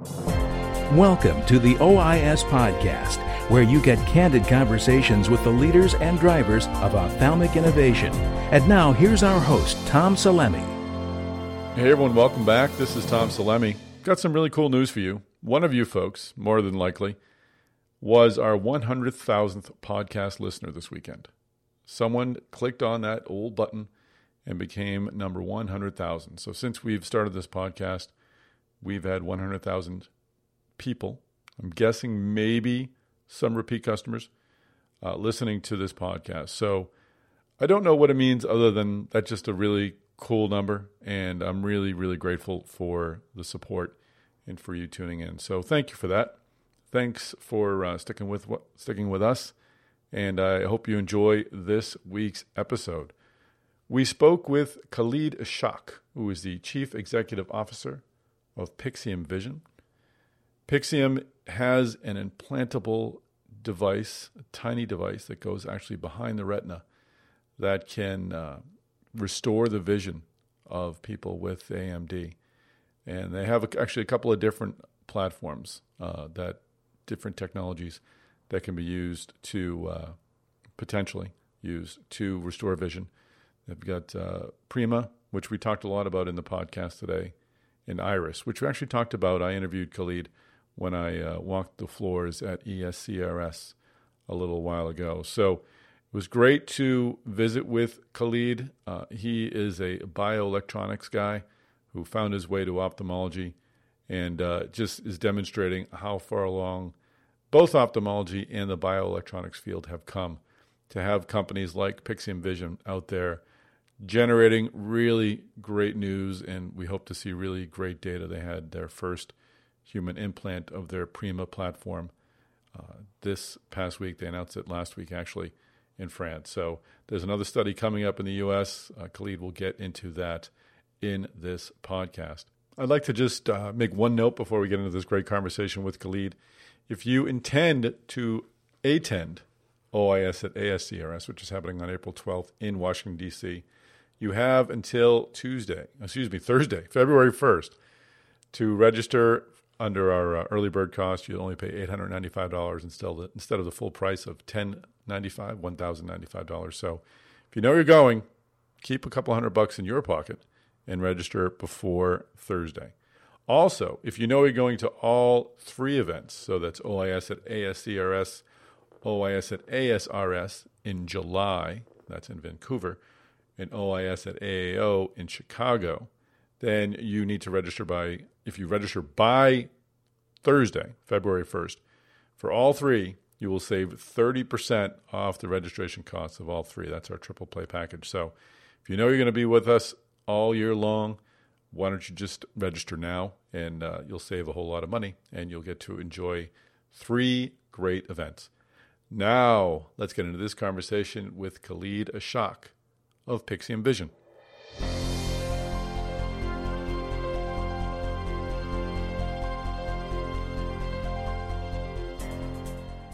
Welcome to the OIS Podcast, where you get candid conversations with the leaders and drivers of ophthalmic innovation. And now, here's our host, Tom Salemi. Hey everyone, welcome back. This is Tom Salemi. Got some really cool news for you. One of you folks, more than likely, was our 100,000th podcast listener this weekend. Someone clicked on that old button and became number 100,000. So since we've started this podcast, we've had 100,000 people. I'm guessing maybe some repeat customers uh, listening to this podcast. So I don't know what it means other than that's just a really cool number. And I'm really, really grateful for the support and for you tuning in. So thank you for that. Thanks for uh, sticking with sticking with us, and I hope you enjoy this week's episode. We spoke with Khalid Ishaque, who is the Chief Executive Officer of Pixium Vision. Pixium has an implantable device, a tiny device that goes actually behind the retina that can uh, restore the vision of people with AMD. And they have actually a couple of different platforms uh, that different technologies that can be used to uh, potentially use to restore vision. They've got uh, Prima, which we talked a lot about in the podcast today, and Iris, which we actually talked about. I interviewed Khalid when I uh, walked the floors at ESCRS a little while ago. So it was great to visit with Khalid. Uh, he is a bioelectronics guy who found his way to ophthalmology and uh, just is demonstrating how far along both ophthalmology and the bioelectronics field have come to have companies like Pixium Vision out there generating really great news, and we hope to see really great data. They had their first human implant of their Prima platform uh, this past week. They announced it last week, actually, in France. So there's another study coming up in the U.S. Uh, Khalid will get into that in this podcast. I'd like to just uh, make one note before we get into this great conversation with Khalid. If you intend to attend OIS at ASCRS, which is happening on April 12th in Washington, D.C., you have until Tuesday, excuse me, Thursday, February 1st, to register under our uh, early bird cost. You'll only pay $895 instead of the, instead of the full price of 1095, $1,095. So if you know you're going, keep a couple hundred bucks in your pocket and register before Thursday. Also, if you know you're going to all three events, so that's OIS at ASCRS, OIS at ASRS in July, that's in Vancouver, and OIS at AAO in Chicago, then you need to register by, if you register by Thursday, February 1st, for all three, you will save 30% off the registration costs of all three. That's our triple play package. So if you know you're going to be with us all year long, why don't you just register now and uh, you'll save a whole lot of money and you'll get to enjoy three great events. Now, let's get into this conversation with Khalid Ishaque of Pixium Vision.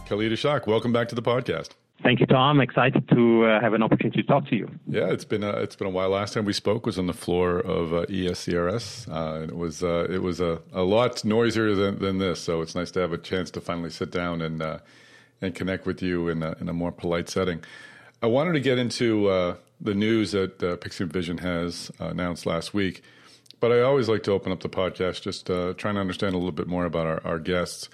Khalid Ishaque, welcome back to the podcast. Thank you, Tom. Excited to uh, have an opportunity to talk to you. Yeah, it's been a, it's been a while. Last time we spoke was on the floor of uh, ESCRS, uh, and it was uh, it was a, a lot noisier than, than this. So it's nice to have a chance to finally sit down and uh, and connect with you in a, in a more polite setting. I wanted to get into uh, the news that uh, Pixium Vision has announced last week, but I always like to open up the podcast just trying to understand a little bit more about our, our guests.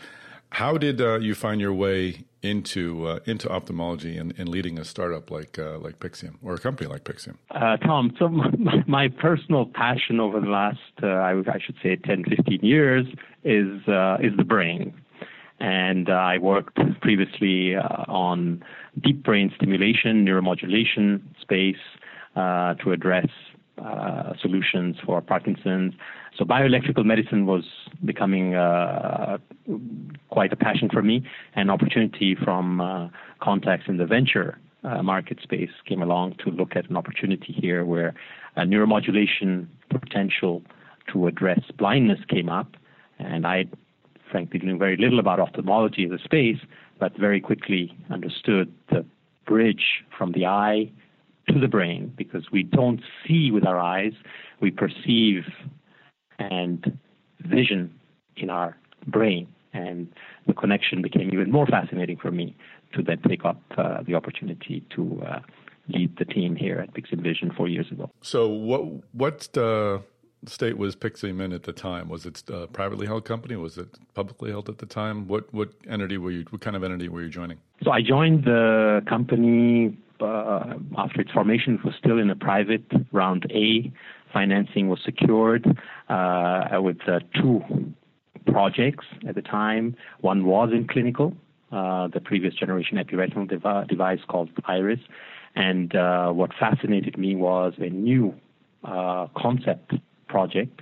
How did you find your way into uh, into ophthalmology and, and, leading a startup like uh, like Pixium or a company like Pixium? Uh, Tom, so my, personal passion over the last uh, I, I, should say 10, 15 years is uh, is the brain, and uh, I worked previously on deep brain stimulation, neuromodulation space to address solutions for Parkinson's. So bioelectrical medicine was becoming uh, quite a passion for me. and opportunity from uh, contacts in the venture uh, market space came along to look at an opportunity here where neuromodulation potential to address blindness came up. And I, frankly, knew very little about ophthalmology as a space, but very quickly understood the bridge from the eye to the brain because we don't see with our eyes, we perceive and vision in our brain. And the connection became even more fascinating for me to then take up uh, the opportunity to uh, lead the team here at Pixium Vision four years ago. So, what what uh, state was Pixium in at the time? Was it a privately held company? Was it publicly held at the time? What what entity were you? What kind of entity were you joining? So, I joined the company uh, after its formation. It was still in a private round A. Financing was secured uh, with uh, two projects at the time. One was in clinical, uh, the previous generation epiretinal dev- device called Iris. And uh, what fascinated me was a new uh, concept project,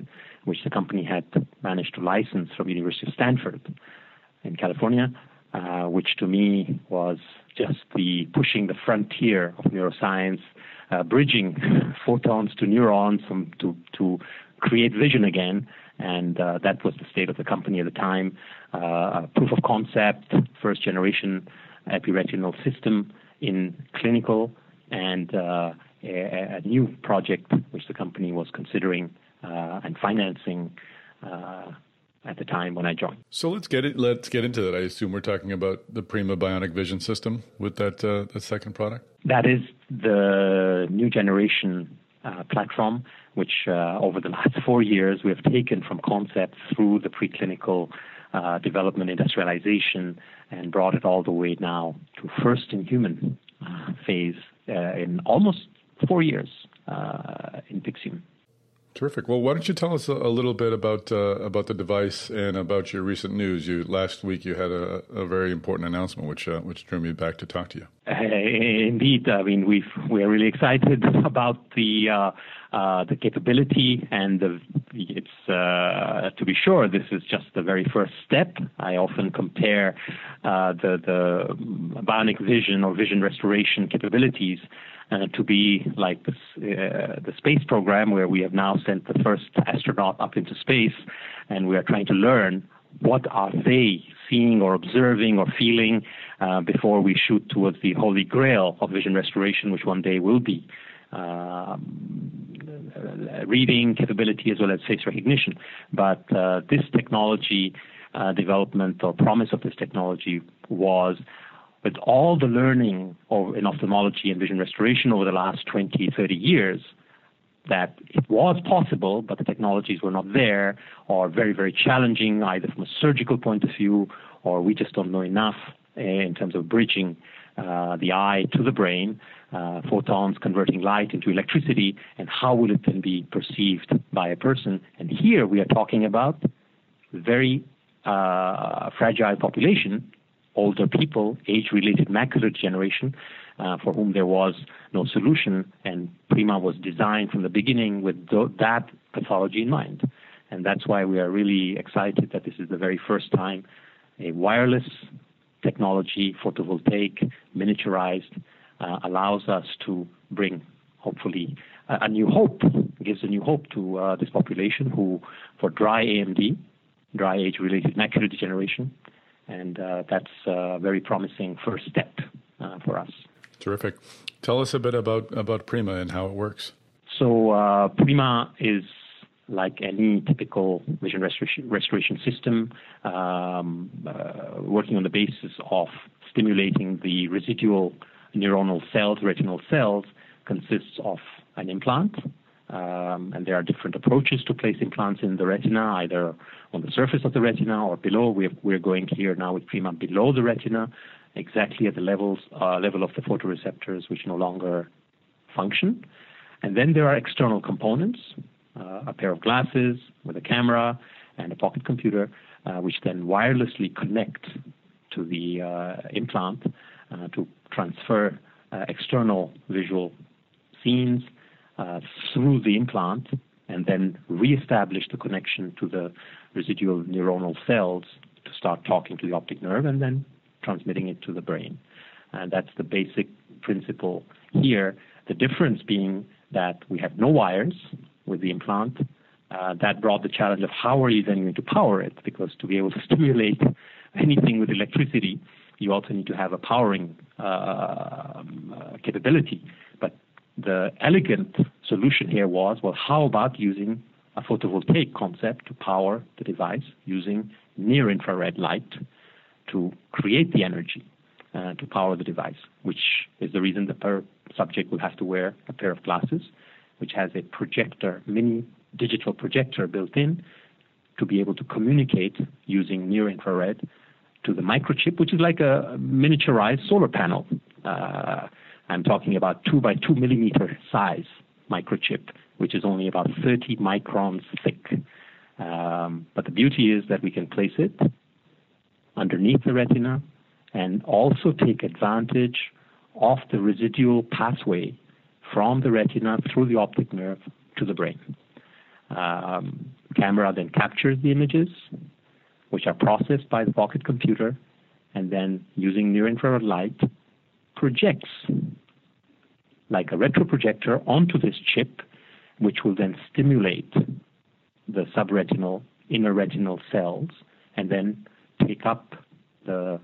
which the company had managed to license from University of Stanford in California, uh, which to me was just the pushing the frontier of neuroscience, uh, bridging photons to neurons um, to to create vision again and uh, that was the state of the company at the time. Uh, proof of concept, first generation epiretinal system in clinical, and uh, a, a, new project which the company was considering and financing uh, at the time when I joined. So let's get it. Let's get into that. I assume we're talking about the Prima Bionic Vision System with that uh, that second product. That is the new generation uh, platform, which uh, over the last four years we have taken from concept through the preclinical uh, development, industrialization, and brought it all the way now to first in human uh, phase uh, in almost four years in Pixium. Terrific. Well, why don't you tell us a, little bit about uh, about the device and about your recent news? You last week you had a, a very important announcement, which uh, which drew me back to talk to you. Uh, indeed, I mean we we are really excited about the uh, uh, the capability and the it's uh, to be sure this is just the very first step. I often compare the the bionic vision or vision restoration capabilities to be like this, uh, the space program where we have now sent the first astronaut up into space and we are trying to learn what are they seeing or observing or feeling uh, before we shoot towards the holy grail of vision restoration, which one day will be um, reading capability as well as face recognition. But uh, this technology uh, development or promise of this technology was with all the learning of, in ophthalmology and vision restoration over the last 20, 30 years, that it was possible, but the technologies were not there, or very, very challenging, either from a surgical point of view, or we just don't know enough eh, in terms of bridging uh, the eye to the brain, uh, photons converting light into electricity, and how will it then be perceived by a person? And here we are talking about very uh, fragile population older people, age-related macular degeneration, uh, for whom there was no solution, and Prima was designed from the beginning with th- that pathology in mind. And that's why we are really excited that this is the very first time a wireless technology, photovoltaic, miniaturized, uh, allows us to bring, hopefully, a, a, new hope, gives a new hope to uh, this population who, for dry AMD, dry age-related macular degeneration, and uh, that's a very promising first step uh, for us. Terrific. Tell us a bit about, about Prima and how it works. So, uh, Prima is like any typical vision restoration, restoration system, um, uh, working on the basis of stimulating the residual neuronal cells, retinal cells, consists of an implant um, and there are different approaches to place implants in the retina, either on the surface of the retina or below. We're, we're going here now with Prima below the retina, exactly at the levels uh, level of the photoreceptors, which no longer function. And then there are external components, uh, a pair of glasses with a camera and a pocket computer, uh, which then wirelessly connect to the uh, implant uh, to transfer uh, external visual scenes uh, through the implant and then reestablish the connection to the residual neuronal cells to start talking to the optic nerve and then transmitting it to the brain. And that's the basic principle here. The difference being that we have no wires with the implant. Uh, that brought the challenge of how are you then going to power it? Because to be able to stimulate anything with electricity, you also need to have a powering uh, um, uh, capability. The elegant solution here was, well, how about using a photovoltaic concept to power the device using near infrared light to create the energy uh, to power the device, which is the reason the per subject will have to wear a pair of glasses, which has a projector, mini digital projector built in to be able to communicate using near infrared to the microchip, which is like a miniaturized solar panel. Uh, I'm talking about two by two millimeter size microchip, which is only about 30 microns thick. Um, but the beauty is that we can place it underneath the retina and also take advantage of the residual pathway from the retina through the optic nerve to the brain. Um, camera then captures the images, which are processed by the pocket computer, and then using near infrared light, projects like a retroprojector onto this chip, which will then stimulate the subretinal, inner retinal cells, and then take up the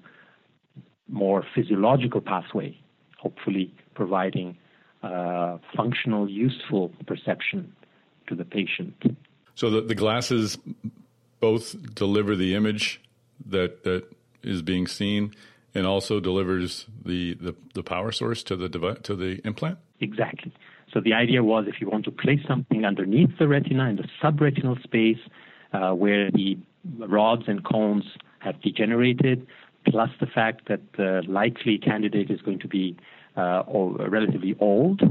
more physiological pathway, hopefully providing uh, functional, useful perception to the patient. So the, the glasses both deliver the image that that is being seen and also delivers the, the, the power source to the device, to the implant? Exactly. So the idea was if you want to place something underneath the retina in the subretinal space uh, where the rods and cones have degenerated, plus the fact that the likely candidate is going to be uh, relatively old,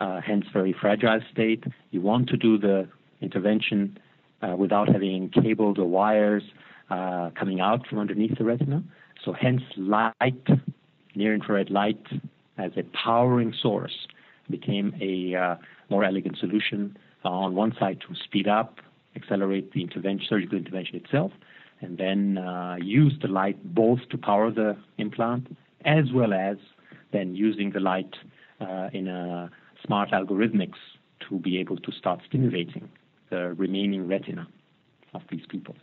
uh, hence very fragile state. You want to do the intervention uh, without having cables or wires uh, coming out from underneath the retina. So hence light, near infrared light as a powering source became a uh, more elegant solution uh, on one side to speed up, accelerate the intervention, surgical intervention itself, and then uh, use the light both to power the implant as well as then using the light uh, in a smart algorithmics to be able to start stimulating the remaining retina of these people.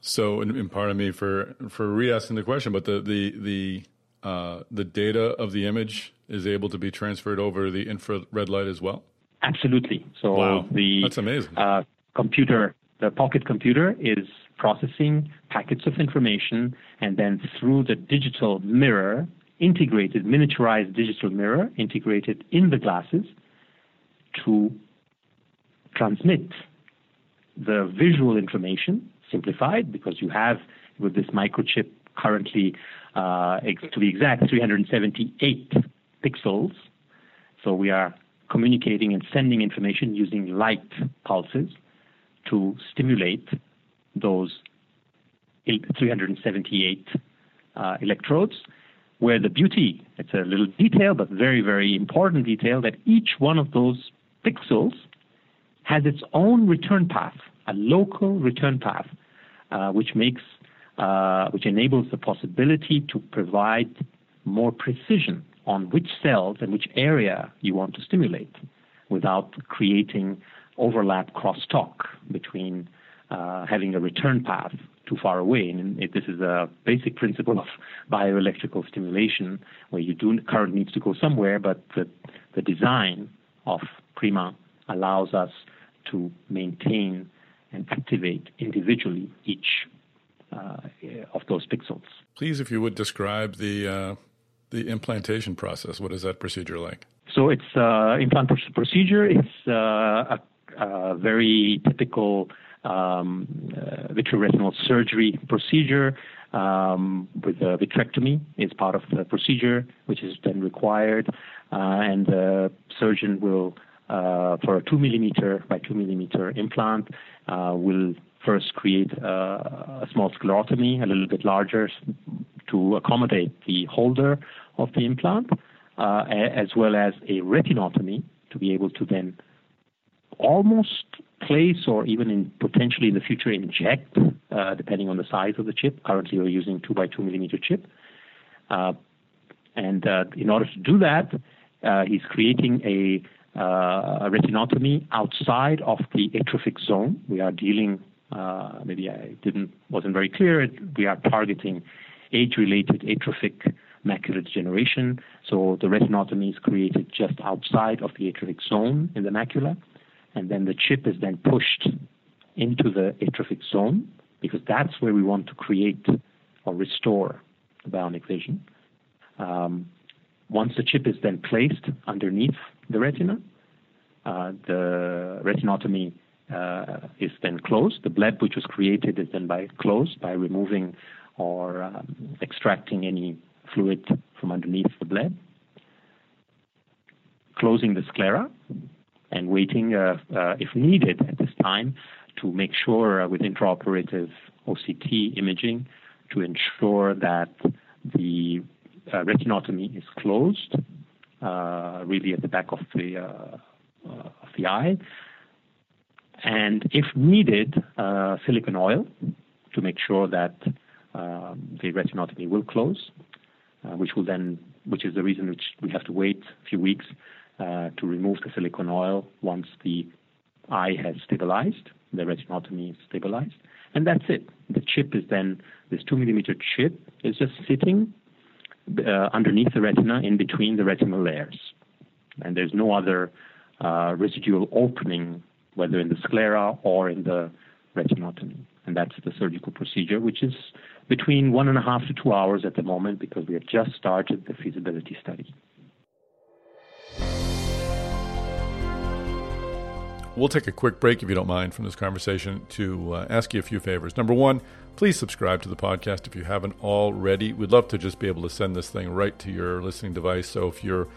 So, and, pardon me for for re-asking the question, but the the the uh, the data of the image is able to be transferred over the infrared light as well. Absolutely. So wow. the that's amazing. Uh, computer, the pocket computer, is processing packets of information, and then through the digital mirror, integrated miniaturized digital mirror, integrated in the glasses, to transmit the visual information, simplified because you have with this microchip currently, uh, to be exact, 378 pixels. So we are communicating and sending information using light pulses to stimulate those 378 uh, electrodes. Where the beauty, it's a little detail, but very, very important detail, that each one of those pixels has its own return path, a local return path, uh, which makes, uh, which enables the possibility to provide more precision on which cells and which area you want to stimulate without creating overlap crosstalk between uh, having a return path too far away. And it, this is a basic principle of bioelectrical stimulation, where you do current needs to go somewhere, but the, the design of Prima allows us to maintain and activate individually each uh, of those pixels. Please, if you would describe the uh, the implantation process. What is that procedure like? So it's uh, implant procedure. It's uh, a, a, very typical um, uh, vitreoretinal surgery procedure um, with a vitrectomy is part of the procedure, which is then required, uh, and the surgeon will for a two millimeter by two millimeter implant, uh, will first create a, a small sclerotomy, a little bit larger, to accommodate the holder of the implant, uh, as well as a retinotomy to be able to then almost place or even in potentially in the future inject, uh, depending on the size of the chip. Currently, we're using two by two millimeter chip, uh, and uh, in order to do that, uh, he's creating a uh, retinotomy outside of the atrophic zone. We are dealing, uh, maybe I didn't wasn't very clear. We are targeting age-related atrophic macular degeneration. So the retinotomy is created just outside of the atrophic zone in the macula, and then the chip is then pushed into the atrophic zone because that's where we want to create or restore the bionic vision. Um, once the chip is then placed underneath the retina, the retinotomy uh, is then closed. The bleb which was created is then by closed by removing or um, extracting any fluid from underneath the bleb, closing the sclera, and waiting, uh, uh, if needed at this time, to make sure uh, with intraoperative OCT imaging to ensure that the uh, retinotomy is closed, uh, really at the back of the of the eye, and if needed, silicone oil to make sure that um, the retinotomy will close, which will then, which is the reason which we have to wait a few weeks uh, to remove the silicone oil once the eye has stabilized, the retinotomy is stabilized, and that's it. The chip is then this two millimeter chip is just sitting uh, underneath the retina in between the retinal layers, and there's no other uh, residual opening, whether in the sclera or in the retinotomy. And that's the surgical procedure, which is between one and a half to two hours at the moment because we have just started the feasibility study. We'll take a quick break, if you don't mind, from this conversation to uh, ask you a few favors. Number one, please subscribe to the podcast if you haven't already. We'd love to just be able to send this thing right to your listening device. So if you're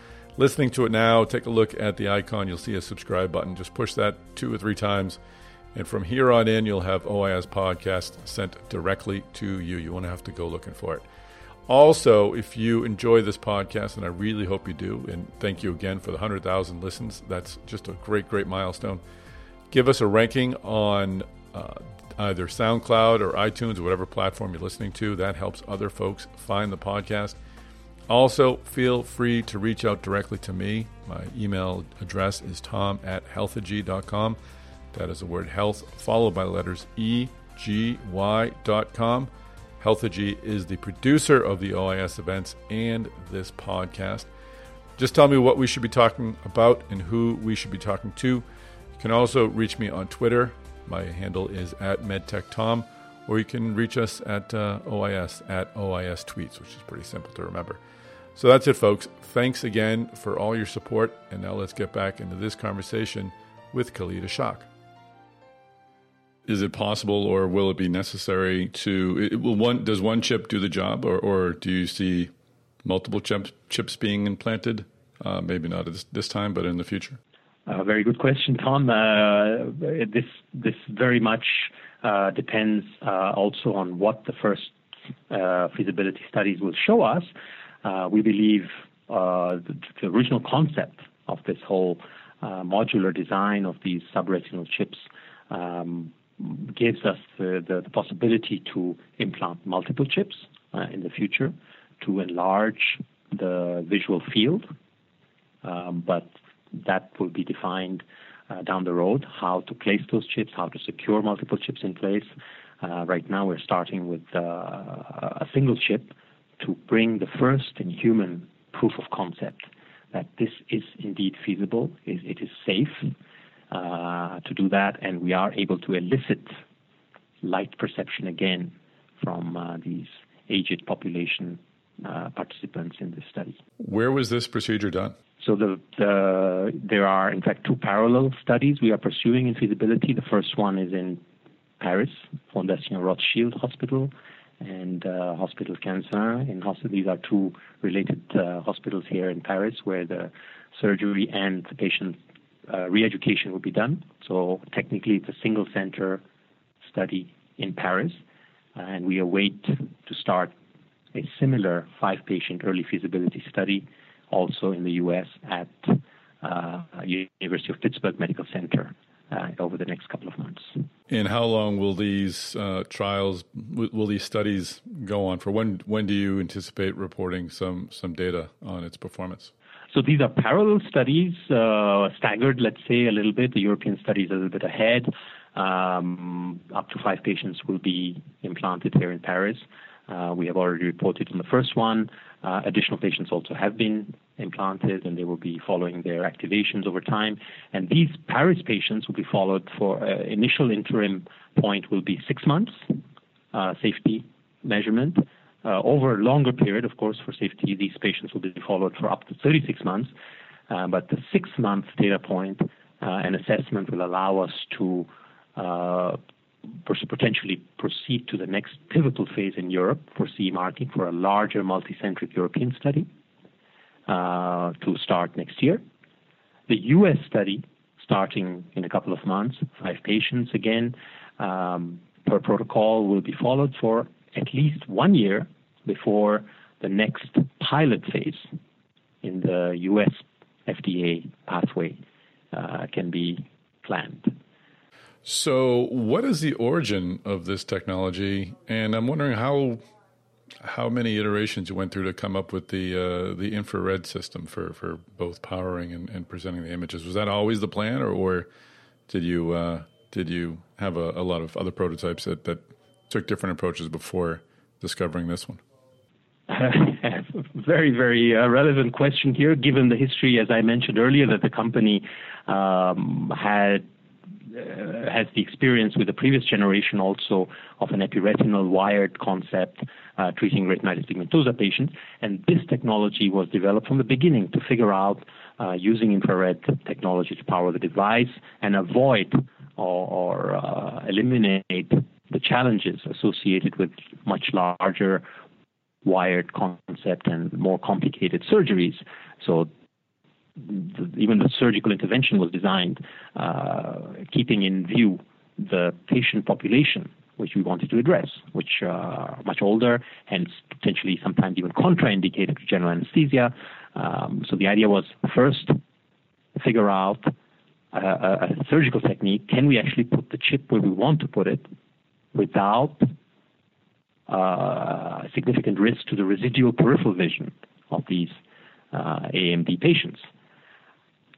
listening to it now, take a look at the icon. You'll see a subscribe button. Just push that two or three times. And from here on in, you'll have OIS podcast sent directly to you. You won't have to go looking for it. Also, if you enjoy this podcast, and I really hope you do, and thank you again for the 100,000 listens, that's just a great, great milestone. Give us a ranking on uh, either SoundCloud or iTunes or whatever platform you're listening to. That helps other folks find the podcast. Also, feel free to reach out directly to me. My email address is tom at healthegy.com. That is the word health followed by letters E G Y.com. Healthegy is the producer of the OIS events and this podcast. Just tell me what we should be talking about and who we should be talking to. You can also reach me on Twitter. My handle is at MedTechTom, or you can reach us at uh, OIS at OIS Tweets, which is pretty simple to remember. So that's it, folks. Thanks again for all your support. And now let's get back into this conversation with Khalid Ishaque is it possible or will it be necessary to it, will one does one chip do the job or, or do you see multiple chip, chips being implanted uh, maybe not at this, this, time but in the future uh, very good question tom uh, this this very much uh, depends uh, also on what the first uh, feasibility studies will show us we believe the, the, original concept of this whole modular design of these subretinal chips um, gives us the, the, the, possibility to implant multiple chips uh, in the future to enlarge the visual field. Um, but that will be defined uh, down the road how to place those chips, how to secure multiple chips in place. Uh, right now, we're starting with uh, a single chip to bring the first in human proof of concept that this is indeed feasible, it is safe, uh, to do that, and we are able to elicit light perception again from uh, these aged population uh, participants in this study. Where was this procedure done? So the, the, there are in fact two parallel studies we are pursuing in feasibility. The first one is in Paris, Fondation Rothschild Hospital, and uh, Hospital Quinze-Vingts. In hospital, these are two related uh, hospitals here in Paris, where the surgery and the patient uh, re-education will be done. So technically, it's a single center study in Paris, and we await to start a similar five-patient early feasibility study also in the U.S. at uh, University of Pittsburgh Medical Center over the next couple of months. And how long will these uh, trials, will these studies go on for? When when do you anticipate reporting some some data on its performance? So these are parallel studies, uh, staggered, let's say, a little bit. The European study is a little bit ahead. Um, up to five patients will be implanted here in Paris. Uh, we have already reported on the first one. Uh, additional patients also have been implanted, and they will be following their activations over time. And these Paris patients will be followed for uh, initial interim point will be six months safety measurement. Over a longer period, of course, for safety, these patients will be followed for up to 36 months. But the six-month data point and assessment will allow us to potentially proceed to the next pivotal phase in Europe for CE marking for a larger multicentric European study uh, to start next year. The U.S. study, starting in a couple of months, five patients again um, per protocol, will be followed for at least one year before the next pilot phase in the U.S. FDA pathway uh, can be planned. So, what is the origin of this technology? And I'm wondering how how many iterations you went through to come up with the uh, the infrared system for, for both powering and, and, presenting the images. Was that always the plan, or, or did you uh, did you have a, a, lot of other prototypes that, that took different approaches before discovering this one? very, very uh, relevant question here, given the history, as I mentioned earlier, that the company um, had has the experience with the previous generation also of an epiretinal wired concept uh, treating retinitis pigmentosa patients. And this technology was developed from the beginning to figure out uh, using infrared technology to power the device and avoid or, or uh, eliminate the challenges associated with much larger wired concept and more complicated surgeries. So even the surgical intervention was designed uh, keeping in view the patient population which we wanted to address, which are much older, hence potentially sometimes even contraindicated to general anesthesia. Um, so the idea was first figure out a, a, surgical technique. Can we actually put the chip where we want to put it without uh, significant risk to the residual peripheral vision of these uh, AMD patients?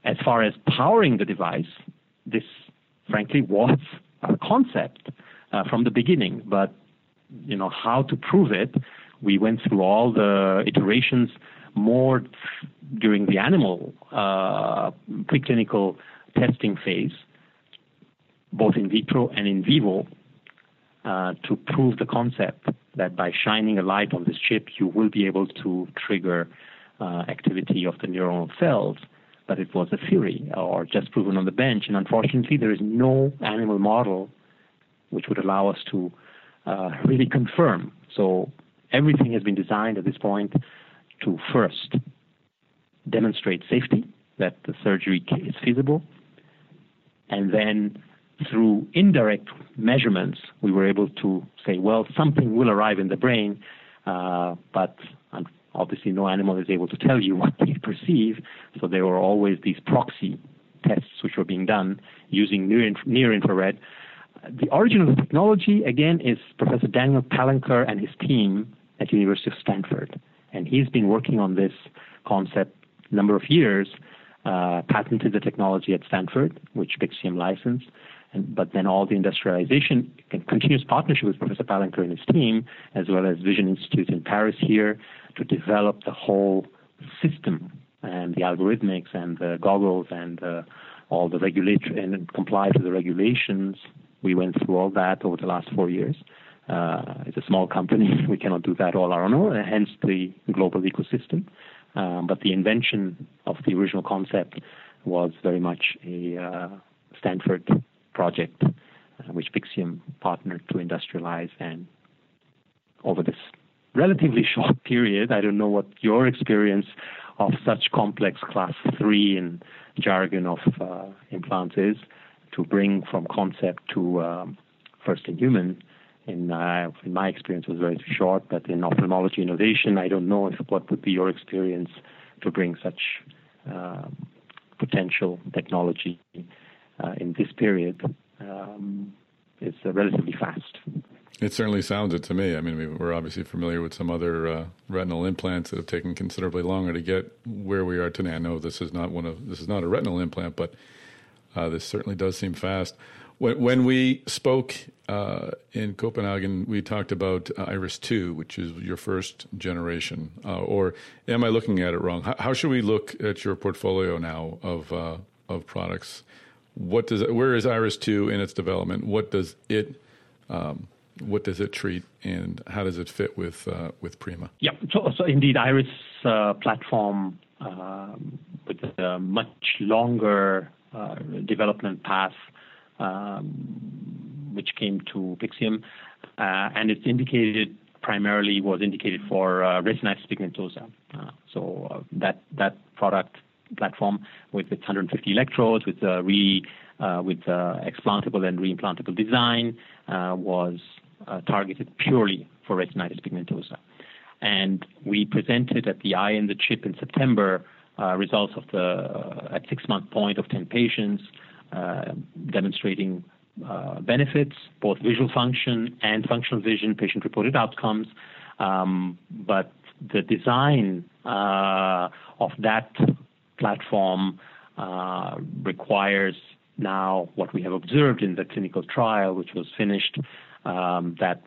As far as powering the device, this frankly was a concept uh, from the beginning, but you know how to prove it. We went through all the iterations more during the animal uh, preclinical testing phase, both in vitro and in vivo, uh, to prove the concept that by shining a light on this chip, you will be able to trigger uh, activity of the neuronal cells but it was a theory or just proven on the bench. And unfortunately, there is no animal model which would allow us to uh, really confirm. So everything has been designed at this point to first demonstrate safety, that the surgery is feasible, and then through indirect measurements, we were able to say, well, something will arrive in the brain, uh, but Obviously, no animal is able to tell you what they perceive, so there were always these proxy tests which were being done using near, near infrared. The origin of the technology, again, is Professor Daniel Palanker and his team at University of Stanford. And he's been working on this concept number of years, uh, patented the technology at Stanford, which Pixium licensed, and, but then all the industrialization, and continuous partnership with Professor Palanker and his team, as well as Vision Institute in Paris here, to develop the whole system and the algorithmics and the goggles and uh, all the regulatory and comply to the regulations. We went through all that over the last four years. Uh, it's a small company. We cannot do that all on our own, hence the global ecosystem. Um, but the invention of the original concept was very much a uh, Stanford project, uh, which Pixium partnered to industrialize. And over this relatively short period, I don't know what your experience of such complex class three and jargon of uh, implants is, to bring from concept to um, first in human. In, uh, in my experience, was very short, but in ophthalmology innovation, I don't know if what would be your experience to bring such uh, potential technology uh, in this period um, is uh, relatively fast. It certainly sounds it to me. I mean, we're obviously familiar with some other uh, retinal implants that have taken considerably longer to get where we are today. I know this is not one of this is not a retinal implant, but uh, this certainly does seem fast. When, when we spoke uh, in Copenhagen, we talked about uh, Iris 2, which is your first generation. Uh, or am I looking at it wrong? How, how, should we look at your portfolio now of, uh, of products? What does where is Iris 2 in its development? What does it um, what does it treat, and how does it fit with uh, with Prima? Yeah, so, so indeed, Iris uh, platform um, with a much longer uh, development path, um, which came to Pixium, uh, and it's indicated primarily was indicated for uh, retinitis pigmentosa. Uh, so that that product platform with its 150 electrodes, with uh, re uh, with uh, explantable and reimplantable design, was targeted purely for retinitis pigmentosa. And we presented at the Eye and the Chip in September uh, results of the uh, at six month point of 10 patients uh, demonstrating uh, benefits, both visual function and functional vision, patient reported outcomes. Um, but the design uh, of that platform uh, requires now what we have observed in the clinical trial, which was finished, um, that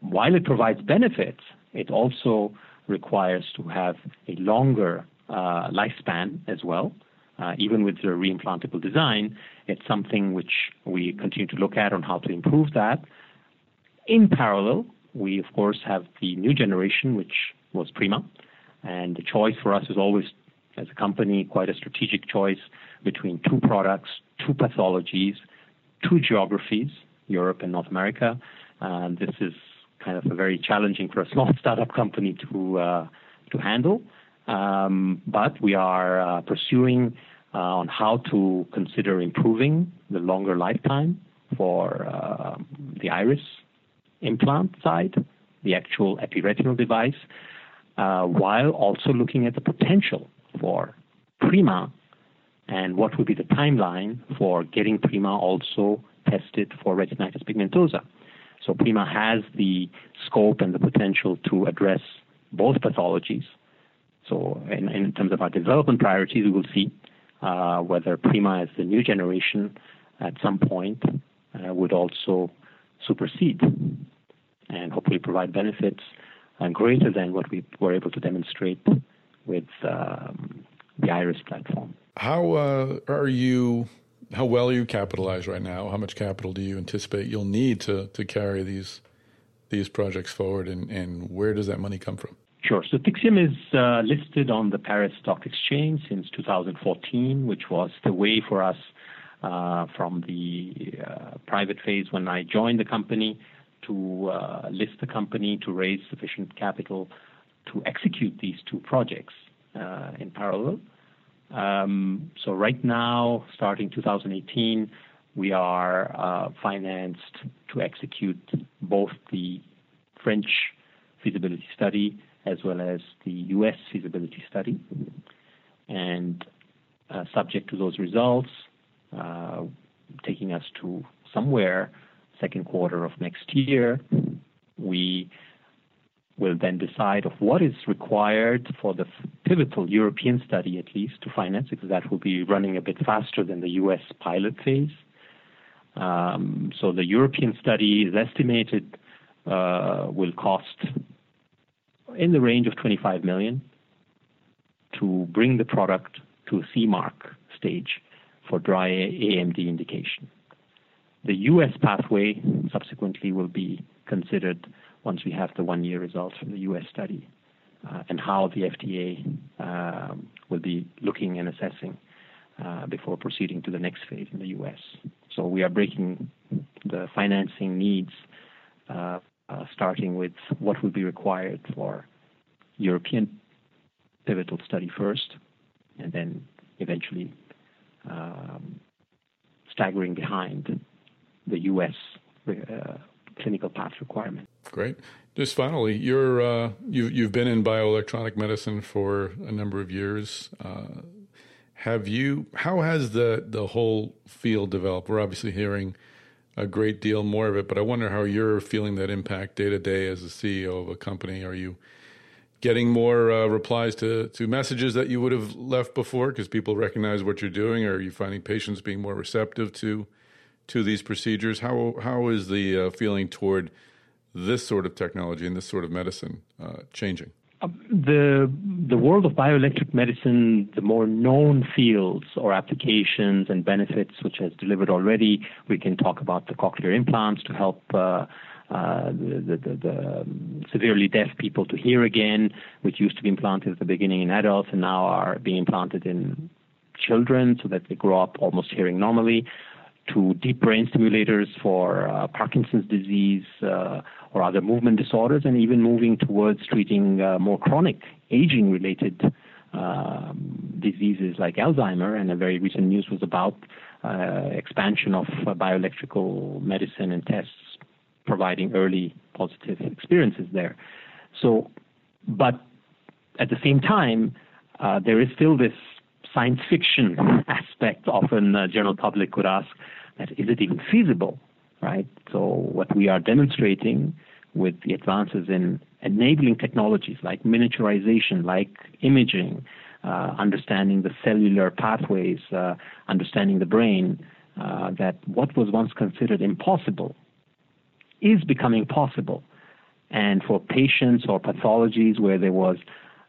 while it provides benefits, it also requires to have a longer uh, lifespan as well. Uh, even with the reimplantable design, it's something which we continue to look at on how to improve that. In parallel, we of course have the new generation, which was Prima, and the choice for us is always, as a company, quite a strategic choice between two products, two pathologies, two geographies, Europe and North America. This is kind of a very challenging for a small startup company to uh, to handle. Um, but we are uh, pursuing uh, on how to consider improving the longer lifetime for the iris implant side, the actual epiretinal device, while also looking at the potential for Prima and what would be the timeline for getting Prima also tested for retinitis pigmentosa. So Prima has the scope and the potential to address both pathologies. So in, in terms of our development priorities, we will see uh, whether Prima as the new generation at some point uh, would also supersede and hopefully provide benefits uh, greater than what we were able to demonstrate with um, the Iris platform. How uh, are you how well you capitalized right now? How much capital do you anticipate you'll need to to carry these these projects forward, and, and where does that money come from? Sure. So Pixium is uh, listed on the Paris Stock Exchange since 2014, which was the way for us uh, from the uh, private phase when I joined the company to uh, list the company to raise sufficient capital to execute these two projects uh, in parallel. Um, so right now, starting 2018, we are uh, financed to execute both the French feasibility study as well as the U.S. feasibility study. And uh, subject to those results, uh, taking us to somewhere second quarter of next year, we will then decide of what is required for the pivotal European study, at least, to finance, because that will be running a bit faster than the U.S. pilot phase. Um, so the European study is estimated uh, will cost in the range of 25 million to bring the product to CE mark stage for dry AMD indication. The U.S. pathway subsequently will be considered once we have the one-year results from the U.S. study uh, and how the FDA um, will be looking and assessing uh, before proceeding to the next phase in the U.S. So we are breaking the financing needs, uh, starting with what will be required for European pivotal study first, and then eventually um, staggering behind the U.S. Clinical path requirement. Great. Just finally, you're uh, you you've been in bioelectronic medicine for a number of years. Uh, have you? How has the the whole field developed? We're obviously hearing a great deal more of it, but I wonder how you're feeling that impact day to day as the CEO of a company. Are you getting more uh, replies to to messages that you would have left before because people recognize what you're doing? Or are you finding patients being more receptive to to these procedures. How how is the uh, feeling toward this sort of technology and this sort of medicine uh, changing? Uh, the the world of bioelectric medicine, the more known fields or applications and benefits which has delivered already, we can talk about the cochlear implants to help. Uh, uh, the, the, the, severely deaf people to hear again, which used to be implanted at the beginning in adults and now are being implanted in children so that they grow up almost hearing normally, to deep brain stimulators for uh, Parkinson's disease uh, or other movement disorders, and even moving towards treating uh, more chronic aging related um, diseases like Alzheimer. And a very recent news was about uh, expansion of uh, bioelectrical medicine and tests providing early positive experiences there. So, but at the same time, uh, there is still this science fiction aspect. Often, the general public would ask, that is it even feasible, right? So, what we are demonstrating with the advances in enabling technologies like miniaturization, like imaging, uh, understanding the cellular pathways, uh, understanding the brain, uh, that what was once considered impossible is becoming possible. And for patients or pathologies where there was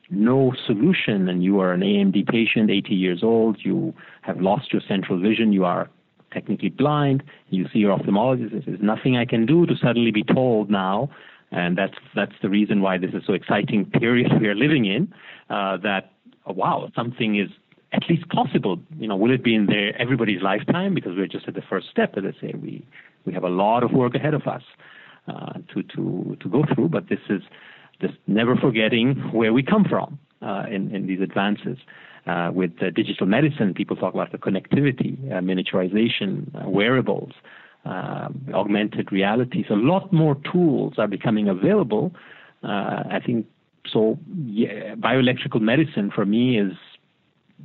no solution and you are an AMD patient, 80 years old, you have lost your central vision, you are technically blind, you see your ophthalmologist, there's nothing I can do to suddenly be told now, and that's that's the reason why this is so exciting period we are living in, uh, that oh, wow, something is at least possible. You know, will it be in their everybody's lifetime? Because we're just at the first step, as I say, we we have a lot of work ahead of us uh, to to to go through, but this is just never forgetting where we come from uh, in, in these advances. Uh, with uh, digital medicine, people talk about the connectivity, uh, miniaturization, uh, wearables, uh, augmented reality. So a lot more tools are becoming available. I think so. Yeah, bioelectrical medicine for me is,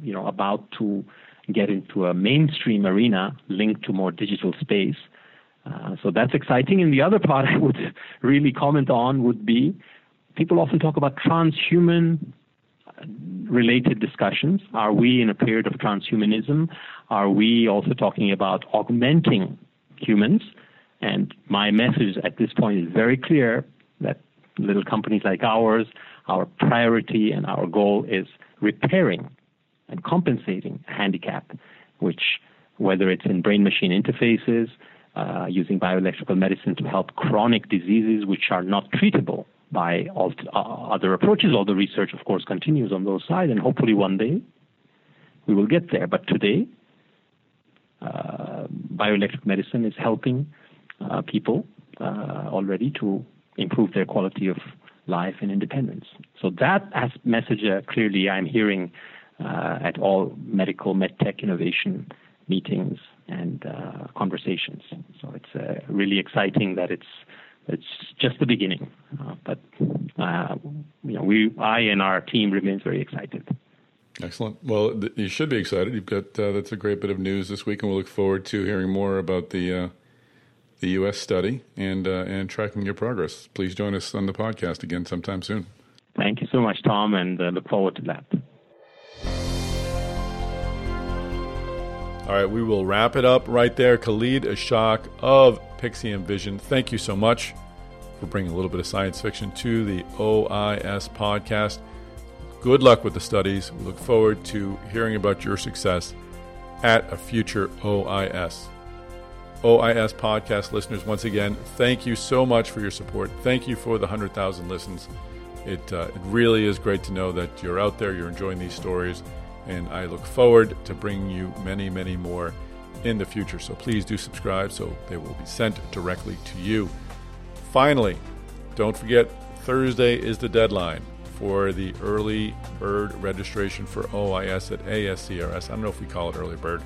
you know, about to get into a mainstream arena linked to more digital space. So that's exciting. And the other part I would really comment on would be people often talk about transhuman uh, related discussions. Are we in a period of transhumanism? Are we also talking about augmenting humans? And my message at this point is very clear that little companies like ours, our priority and our goal is repairing and compensating a handicap, which, whether it's in brain machine interfaces, uh, using bioelectrical medicine to help chronic diseases which are not treatable by uh, other approaches. All the research, of course, continues on those sides, and hopefully one day we will get there. But today, uh, bioelectric medicine is helping uh, people uh, already to improve their quality of life and independence. So that as message uh, clearly I'm hearing uh, at all medical medtech innovation meetings and conversations. So it's really exciting that it's it's just the beginning. Uh, but uh, you know, we, I and our team remains very excited. Excellent. Well, th- you should be excited. You've got uh, that's a great bit of news this week, and we'll look forward to hearing more about the uh, the U.S. study and uh, and tracking your progress. Please join us on the podcast again sometime soon. Thank you so much, Tom, and uh, look forward to that. All right, we will wrap it up right there. Khalid Ishaque of Pixium Vision, thank you so much for bringing a little bit of science fiction to the OIS podcast. Good luck with the studies. We look forward to hearing about your success at a future OIS. OIS podcast listeners, once again, thank you so much for your support. Thank you for the 100,000 listens. It, uh, it really is great to know that you're out there, you're enjoying these stories, and I look forward to bringing you many, many more in the future. So please do subscribe so they will be sent directly to you. Finally, don't forget Thursday is the deadline for the early bird registration for OIS at ASCRS. I don't know if we call it early bird,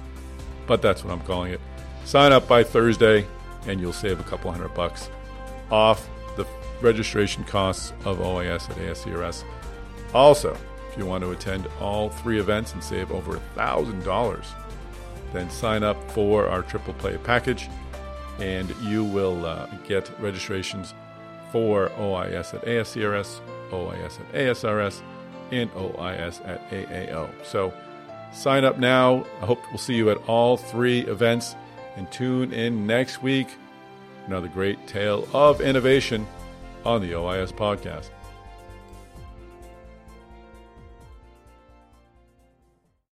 but that's what I'm calling it. Sign up by Thursday and you'll save a couple hundred bucks off the registration costs of OIS at ASCRS. Also, if you want to attend all three events and save over $1,000, then sign up for our triple play package and you will uh, get registrations for OIS at ASCRS, OIS at ASRS, and OIS at AAO. So sign up now. I hope we'll see you at all three events. and tune in next week. Another great tale of innovation on the OIS podcast.